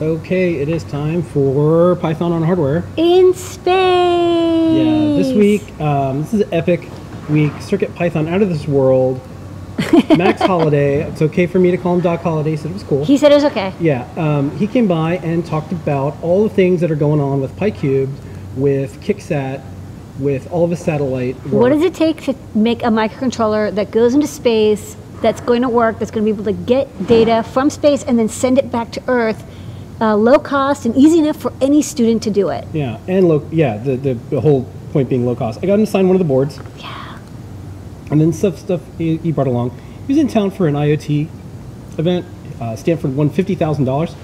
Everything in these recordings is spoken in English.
Okay, it is time for Python on hardware. In space. Yeah, this week, um, this is an epic week. Circuit Python out of this world. Max Holliday. It's okay for me to call him Doc Holliday. he Said it was cool. He said it was okay. Yeah, um, he came by and talked about all the things that are going on with PyCubed, with KickSat, with all the satellite. Work. What does it take to make a microcontroller that goes into space, that's going to work, that's going to be able to get data from space and then send it back to Earth, uh, low cost and easy enough for any student to do it? Yeah, and low. Yeah, the, the the whole point being low cost. I got him to sign one of the boards. Yeah. And then stuff stuff he, he brought along. He was in town for an IoT event. Uh, Stanford won fifty thousand dollars.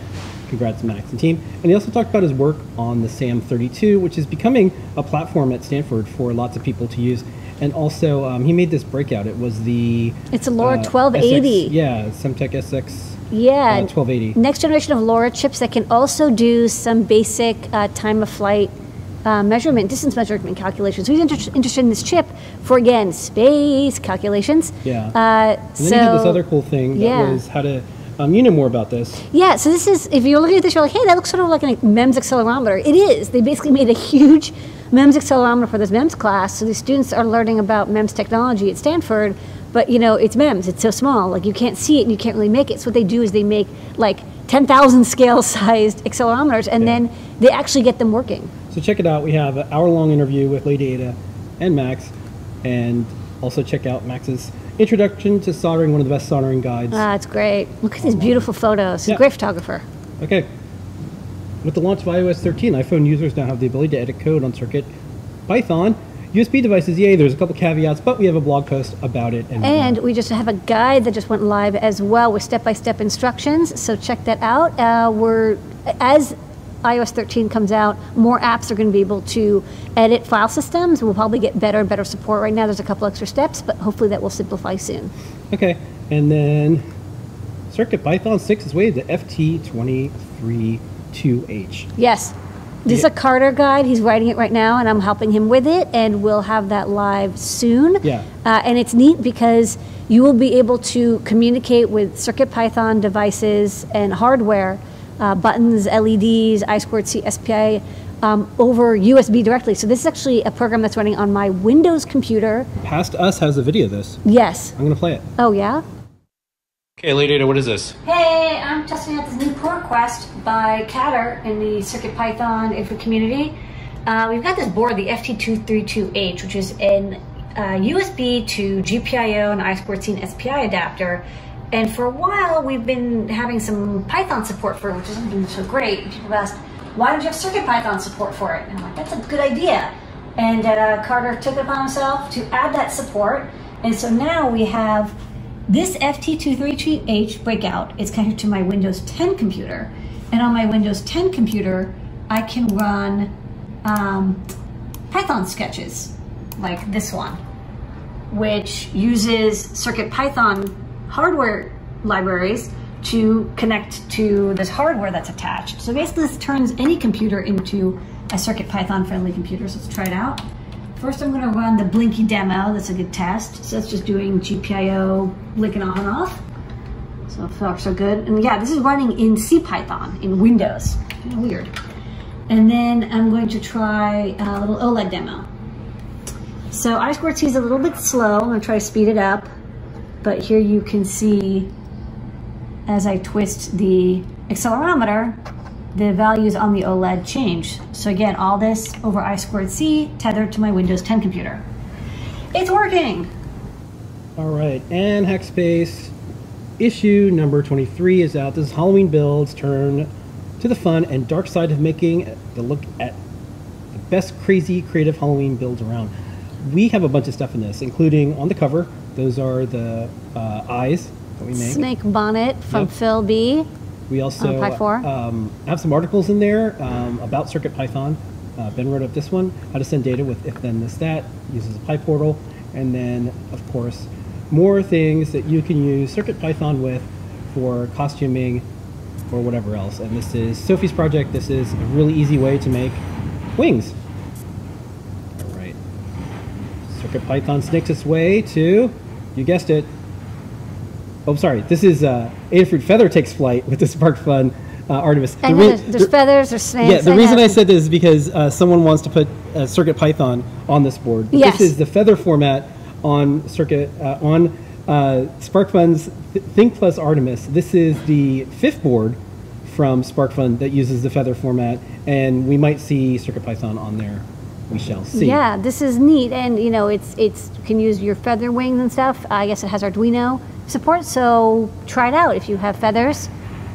Congrats, Max and team. And he also talked about his work on the SAM32, which is becoming a platform at Stanford for lots of people to use. And also, um, he made this breakout. It was the It's a LoRa uh, 1280. SX Yeah. yeah, Semtech SX Yeah. uh, 1280. Next generation of LoRa chips that can also do some basic uh, time of flight uh, measurement, distance measurement calculations. So he's inter- interested in this chip for, again, space calculations. Yeah. Uh, And so, then he did this other cool thing that yeah. was how to. Um, you know more about this. Yeah, so this is, if you're looking at this, you're like, hey, that looks sort of like a MEMS accelerometer. It is. They basically made a huge MEMS accelerometer for this MEMS class. So the students are learning about MEMS technology at Stanford, but you know, it's MEMS, it's so small. Like you can't see it and you can't really make it. So what they do is they make like 10,000 scale sized accelerometers and Yeah. then they actually get them working. So check it out. We have an hour-long interview with Lady Ada and Max, and also check out Max's introduction to soldering, one of the best soldering guides. Ah, it's great. Look at these beautiful photos. He's Yeah. a great photographer. Okay. With the launch of iOS 13, iPhone users now have the ability to edit code on Circuit Python. USB devices, yay, there's a couple caveats, but we have a blog post about it. And, And we just have a guide that just went live as well with step-by-step instructions. So check that out. Uh, we're as iOS 13 comes out, more apps are going to be able to edit file systems. We'll probably get better and better support. Right now, there's a couple extra steps, but hopefully that will simplify soon. Okay, and then Circuit Python 6 is waited to FT232H. Yes. This is a Carter guide. He's writing it right now, and I'm helping him with it, and we'll have that live soon. Yeah. Uh, and it's neat because you will be able to communicate with CircuitPython devices and hardware, uh, buttons, LEDs, I2C, SPI, um, over USB directly. So this is actually a program that's running on my Windows computer. Past Us has a video of this. Yes. I'm going to play it. Oh, yeah? Okay, Lady Ada, what is this? Hey, I'm testing out this new pull request by Carter in the CircuitPython info community. Uh, we've got this board, the FT232H, which is an uh, USB to GPIO and I2C and SPI adapter. And for a while, we've been having some Python support for it, which hasn't been so great. People have asked, why don't you have CircuitPython support for it? And I'm like, that's a good idea. And uh, Carter took it upon himself to add that support. And so now we have this FT232H breakout is connected to my Windows 10 computer. And on my Windows 10 computer, I can run um, Python sketches like this one, which uses CircuitPython hardware libraries to connect to this hardware that's attached. So basically this turns any computer into a CircuitPython friendly computer. So let's try it out. First I'm gonna run the Blinky demo, that's a good test. So that's just doing GPIO blinking on and off. So far so good. And yeah, this is running in CPython in Windows. Kinda weird. And then I'm going to try a little OLED demo. So I2C is a little bit slow. I'm gonna try to speed it up. But here you can see as I twist the accelerometer, the values on the OLED change. So again, all this over I squared C tethered to my Windows 10 computer. It's working! All right, and Hackspace issue number 23 is out. This is Halloween builds turn to the fun and dark side of making the look at the best crazy creative Halloween builds around. We have a bunch of stuff in this, including on the cover. Those are the uh, eyes that we make. Snake Bonnet from Yep. Phil B. We also On Pi 4? um, have some articles in there um, about CircuitPython. Uh, ben wrote up this one, how to send data with if then this that, uses a PyPortal, and then of course more things that you can use CircuitPython with for costuming or whatever else. And this is Sophie's project. This is a really easy way to make wings. All right. CircuitPython snakes its way to, you guessed it, Oh, sorry. This is uh, Adafruit Feather takes flight with the SparkFun uh, Artemis. And The re- there's, there's the- feathers, there's snakes. yeah, the reason know. I said this is because uh, someone wants to put uh, Circuit Python on this board. But Yes. This is the feather format on Circuit uh, on uh, SparkFun's Th- Thing Plus Artemis. This is the fifth board from SparkFun that uses the feather format, and we might see Circuit Python on there. We shall see. Yeah, this is neat, and you know, it's it's you can use your feather wings and stuff. I guess it has Arduino support, so try it out if you have feathers.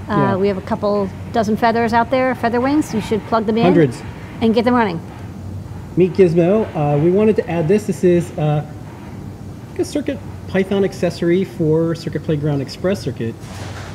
Uh, Yeah. We have a couple dozen feathers out there, feather wings. You should plug them in, Hundreds. and get them running. Meet Gizmo. Uh, we wanted to add this. This is uh, a Circuit Python accessory for Circuit Playground Express Circuit.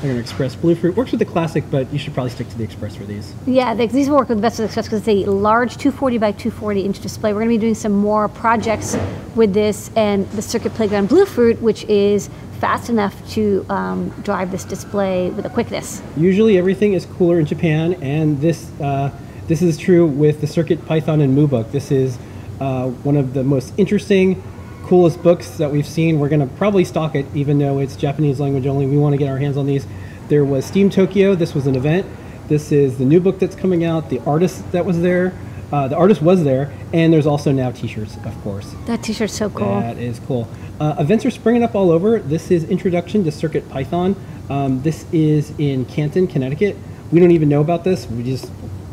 Playground Express Bluefruit works with the classic, but you should probably stick to the Express for these. Yeah, they, these work with the Best of Success because it's a large 240 by 240 inch display. We're going to be doing some more projects with this and the Circuit Playground Bluefruit, which is fast enough to um, drive this display with a quickness. Usually everything is cooler in Japan, and this uh, this is true with the Circuit Python and Mu. This is uh, one of the most interesting, coolest books that we've seen. We're going to probably stock it, even though it's Japanese language only. We want to get our hands on these. There was Steam Tokyo. This was an event. This is the new book that's coming out. The artist that was there. Uh, the artist was there, and there's also now T-shirts, of course. That t-shirt's so cool. That is cool. Uh, events are springing up all over. This is Introduction to Circuit Python. Um, this is in Canton, Connecticut. We don't even know about this. We just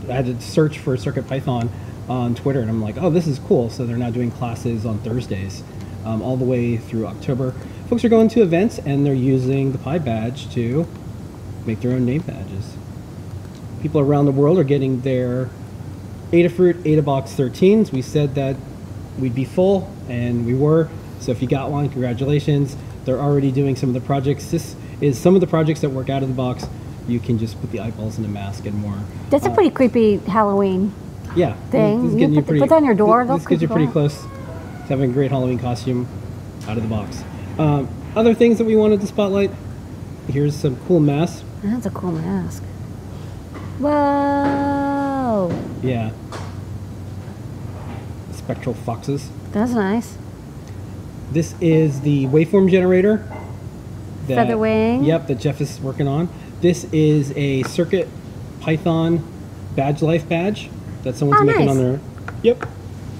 I had to search for Circuit Python on Twitter, and I'm like, oh, this is cool. So they're now doing classes on Thursdays um, all the way through October. Folks are going to events, and they're using the PyBadge to make their own name badges. People around the world are getting their Adafruit Adabox 13s. We said that we'd be full, and we were. So if you got one, congratulations. They're already doing some of the projects. This is some of the projects that work out of the box. You can just put the eyeballs in a mask and more. That's a Uh, pretty creepy Halloween. yeah. thing. You put the- put that on your door, This, this gets you pretty you close having a great Halloween costume out of the box. Um, other things that we wanted to spotlight. Here's some cool masks. That's a cool mask. Whoa, Yeah. Spectral foxes. that's nice. This is the waveform generator. that- Feather wing. Yep, that Jeff is working on. This is a Circuit Python badge life badge that someone's Oh, making nice. on their. Yep.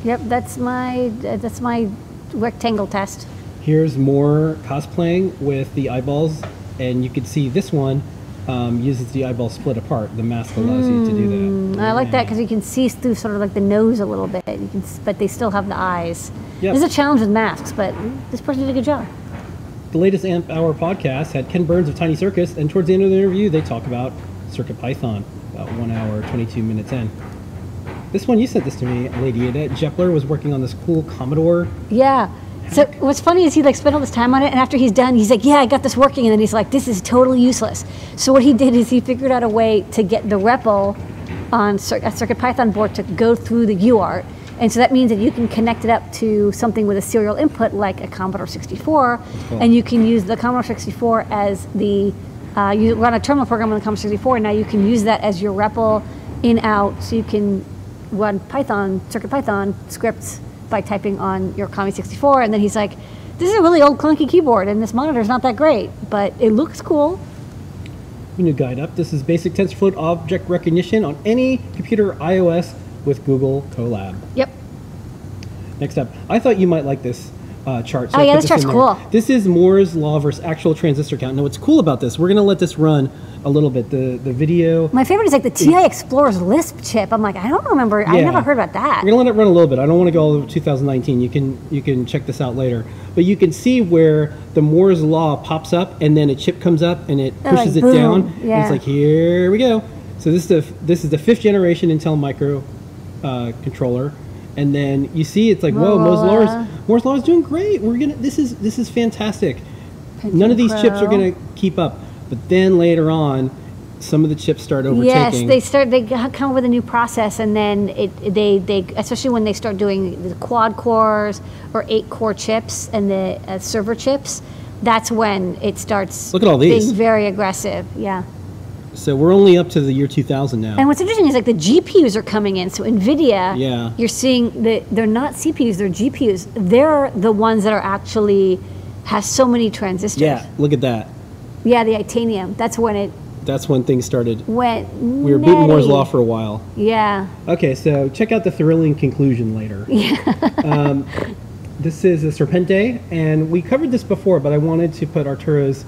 Yep, that's my uh, that's my rectangle test. Here's more cosplaying with the eyeballs, and you can see this one um, uses the eyeball split apart. The mask allows you to do that. Mm, I like that because you can see through sort of like the nose a little bit. You can, but they still have the eyes. Yep. There's a challenge with masks, but this person did a good job. The latest Amp Hour podcast had Ken Burns of TinyCircuits, and towards the end of the interview, they talk about Circuit Python, about one hour, 22 minutes in. This one, you sent this to me, Lady Ada. Jepler was working on this cool Commodore. Yeah. So what's funny is he like spent all this time on it, and after he's done, he's like, "Yeah, I got this working," and then he's like, "This is totally useless." So what he did is he figured out a way to get the REPL on Cir- a Circuit Python board to go through the UART, and so that means that you can connect it up to something with a serial input like a Commodore 64, Cool. and you can use the Commodore 64 as the uh, you run a terminal program on the Commodore 64, and now you can use that as your REPL in out, so you can run Python, Circuit Python scripts by typing on your Commie 64. And then he's like, this is a really old clunky keyboard and this monitor's not that great, but it looks cool. New guide up. This is basic TensorFlow object recognition on any computer iOS with Google Colab. Yep. Next up, I thought you might like this uh, chart. Oh, I yeah, this chart's cool. This is Moore's law versus actual transistor count. Now, what's cool about this? We're going to let this run a little bit. The the video. My favorite is like the TI Explorer's Lisp chip. I'm like, I don't remember, I never heard about that. We're gonna let it run a little bit. I don't want to go all the way to 2019. You can you can check this out later. But you can see where the Moore's law pops up, and then a chip comes up, and it Oh, pushes like it down. And Yeah. it's like here we go. So this is the this is the fifth generation Intel micro uh, controller, and then you see it's like whoa, Moore's law Motorola. Moore's law is doing great. We're gonna this is this is fantastic. None of these chips are gonna keep up. But then later on, some of the chips start overtaking. Yes, they start. They come up with a new process, and then it they they especially when they start doing the quad cores or eight core chips and the uh, server chips. That's when it starts. Look at all these. Being very aggressive. Yeah. So we're only up to the year 2000 now. And what's interesting is like the GPUs are coming in. So Nvidia, Yeah. you're seeing that they're not CPUs, they're GPUs. They're the ones that are actually has so many transistors. yeah, look at that. Yeah, the Itanium. That's when it That's when things started. went. We were beating Moore's law for a while. Yeah. Okay, so check out the thrilling conclusion later. um, this is a Serpente, and we covered this before, but I wanted to put Arturo's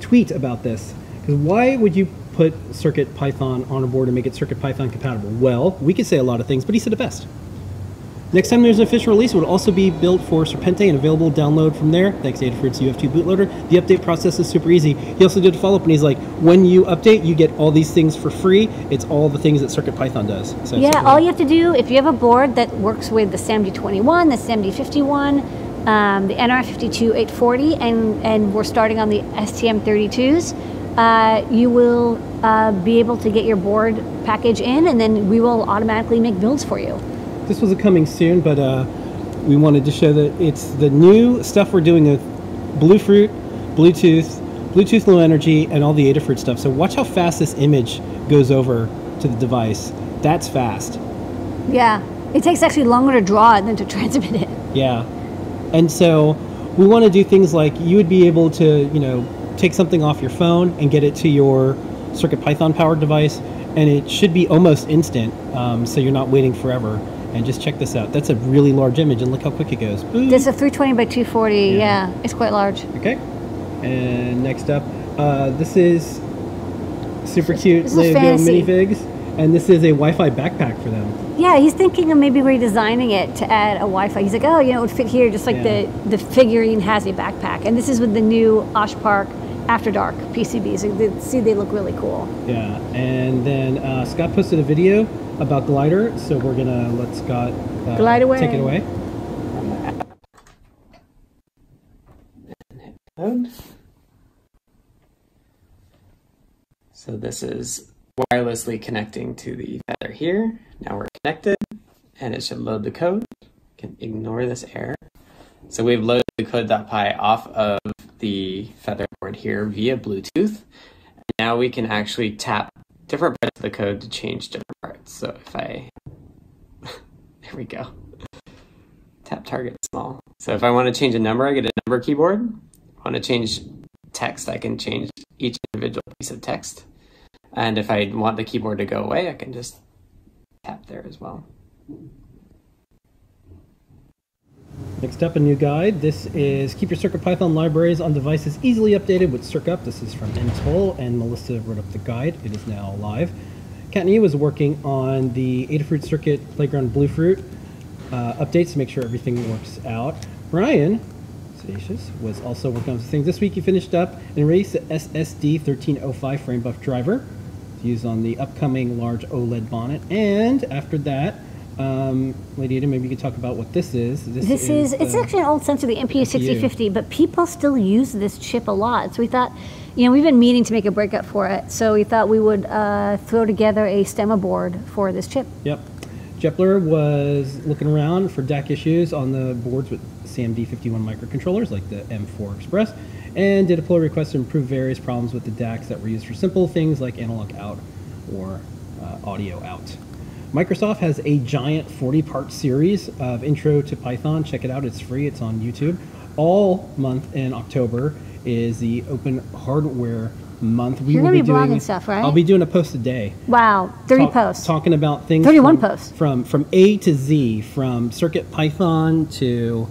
tweet about this. Because why would you put Circuit Python on a board and make it Circuit Python compatible? Well, we could say a lot of things, but he said it best. Next time there's an official release, it would also be built for Serpente and available download from there. Thanks to Adafruit's UF2 bootloader. The update process is super easy. He also did a follow up and he's like, when you update, you get all these things for free. It's all the things that Circuit Python does. So Yeah, all you have to do, if you have a board that works with the SAMD21, the SAMD51, um, the NR52840, and, and we're starting on the STM32s, uh, you will uh, be able to get your board package in, and then we will automatically make builds for you. this was a coming soon, but uh, we wanted to show that it's the new stuff we're doing with Bluefruit, Bluetooth, Bluetooth Low Energy, and all the Adafruit stuff. So watch how fast this image goes over to the device. That's fast. Yeah, it takes actually longer to draw it than to transmit it. Yeah. And so we want to do things like you would be able to, you know, take something off your phone and get it to your Circuit Python powered device, and it should be almost instant, um, so you're not waiting forever. And just check this out. That's a really large image, and look how quick it goes. Boom. This is a 320 by 240, yeah, it's quite large. Okay. And next up, uh, this is super cute this Lego minifigs, and this is a Wi-Fi backpack for them. Yeah, he's thinking of maybe redesigning it to add a Wi-Fi. He's like, oh, you know, it would fit here, just like Yeah. the the figurine has a backpack. And this is with the new Osh Park After Dark PCBs. So they, see, they look really cool. Yeah. And then uh, Scott posted a video about Glider, so we're gonna let Scott uh, Glide away. take it away. So this is wirelessly connecting to the feather here. Now we're connected and it should load the code. You can ignore this error. So we've loaded the code.py off of the feather here via Bluetooth. And now we can actually tap different parts of the code to change different parts. So if I, there we go. Tap target small. So if I want to change a number, I get a number keyboard i want to change text, I can change each individual piece of text. And if I want the keyboard to go away, I can just tap there as well. Next up, a new guide. This is keep your CircuitPython libraries on devices easily updated with CircUp. This is from ntoll, and Melissa wrote up the guide. It is now live. Kattni was working on the Adafruit Circuit Playground Bluefruit uh, updates to make sure everything works out. Brian was also working on some things. This week he finished up and released the SSD 1305 frame buff driver to use on the upcoming large OLED bonnet. And after that, um, Lady Ada, maybe you could talk about what this is. This is, it's uh, actually an old sensor, the MPU 6050, but people still use this chip a lot. So we thought, you know, we've been meaning to make a breakout for it. So we thought we would uh, throw together a stemma board for this chip. Yep. Jepler was looking around for DAC issues on the boards with SAMD51 microcontrollers like the M4 Express and did a pull request to improve various problems with the DACs that were used for simple things like analog out or uh, audio out. Microsoft has a giant 40 part series of Intro to Python. Check it out, it's free, it's on YouTube. All month in October is the Open Hardware Month. We You're will gonna be blogging doing, stuff, right? I'll be doing a post a day Wow, 30 talk- posts. talking about things 31 from, posts. from from A to Z, from Circuit Python to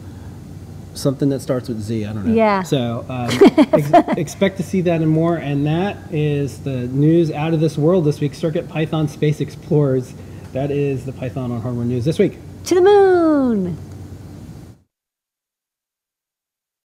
something that starts with Z. I don't know. Yeah. So um, ex- expect to see that and more. And that is the news out of this world this week. Circuit Python Space Explorers. That is the Python on Hardware news this week. To the moon!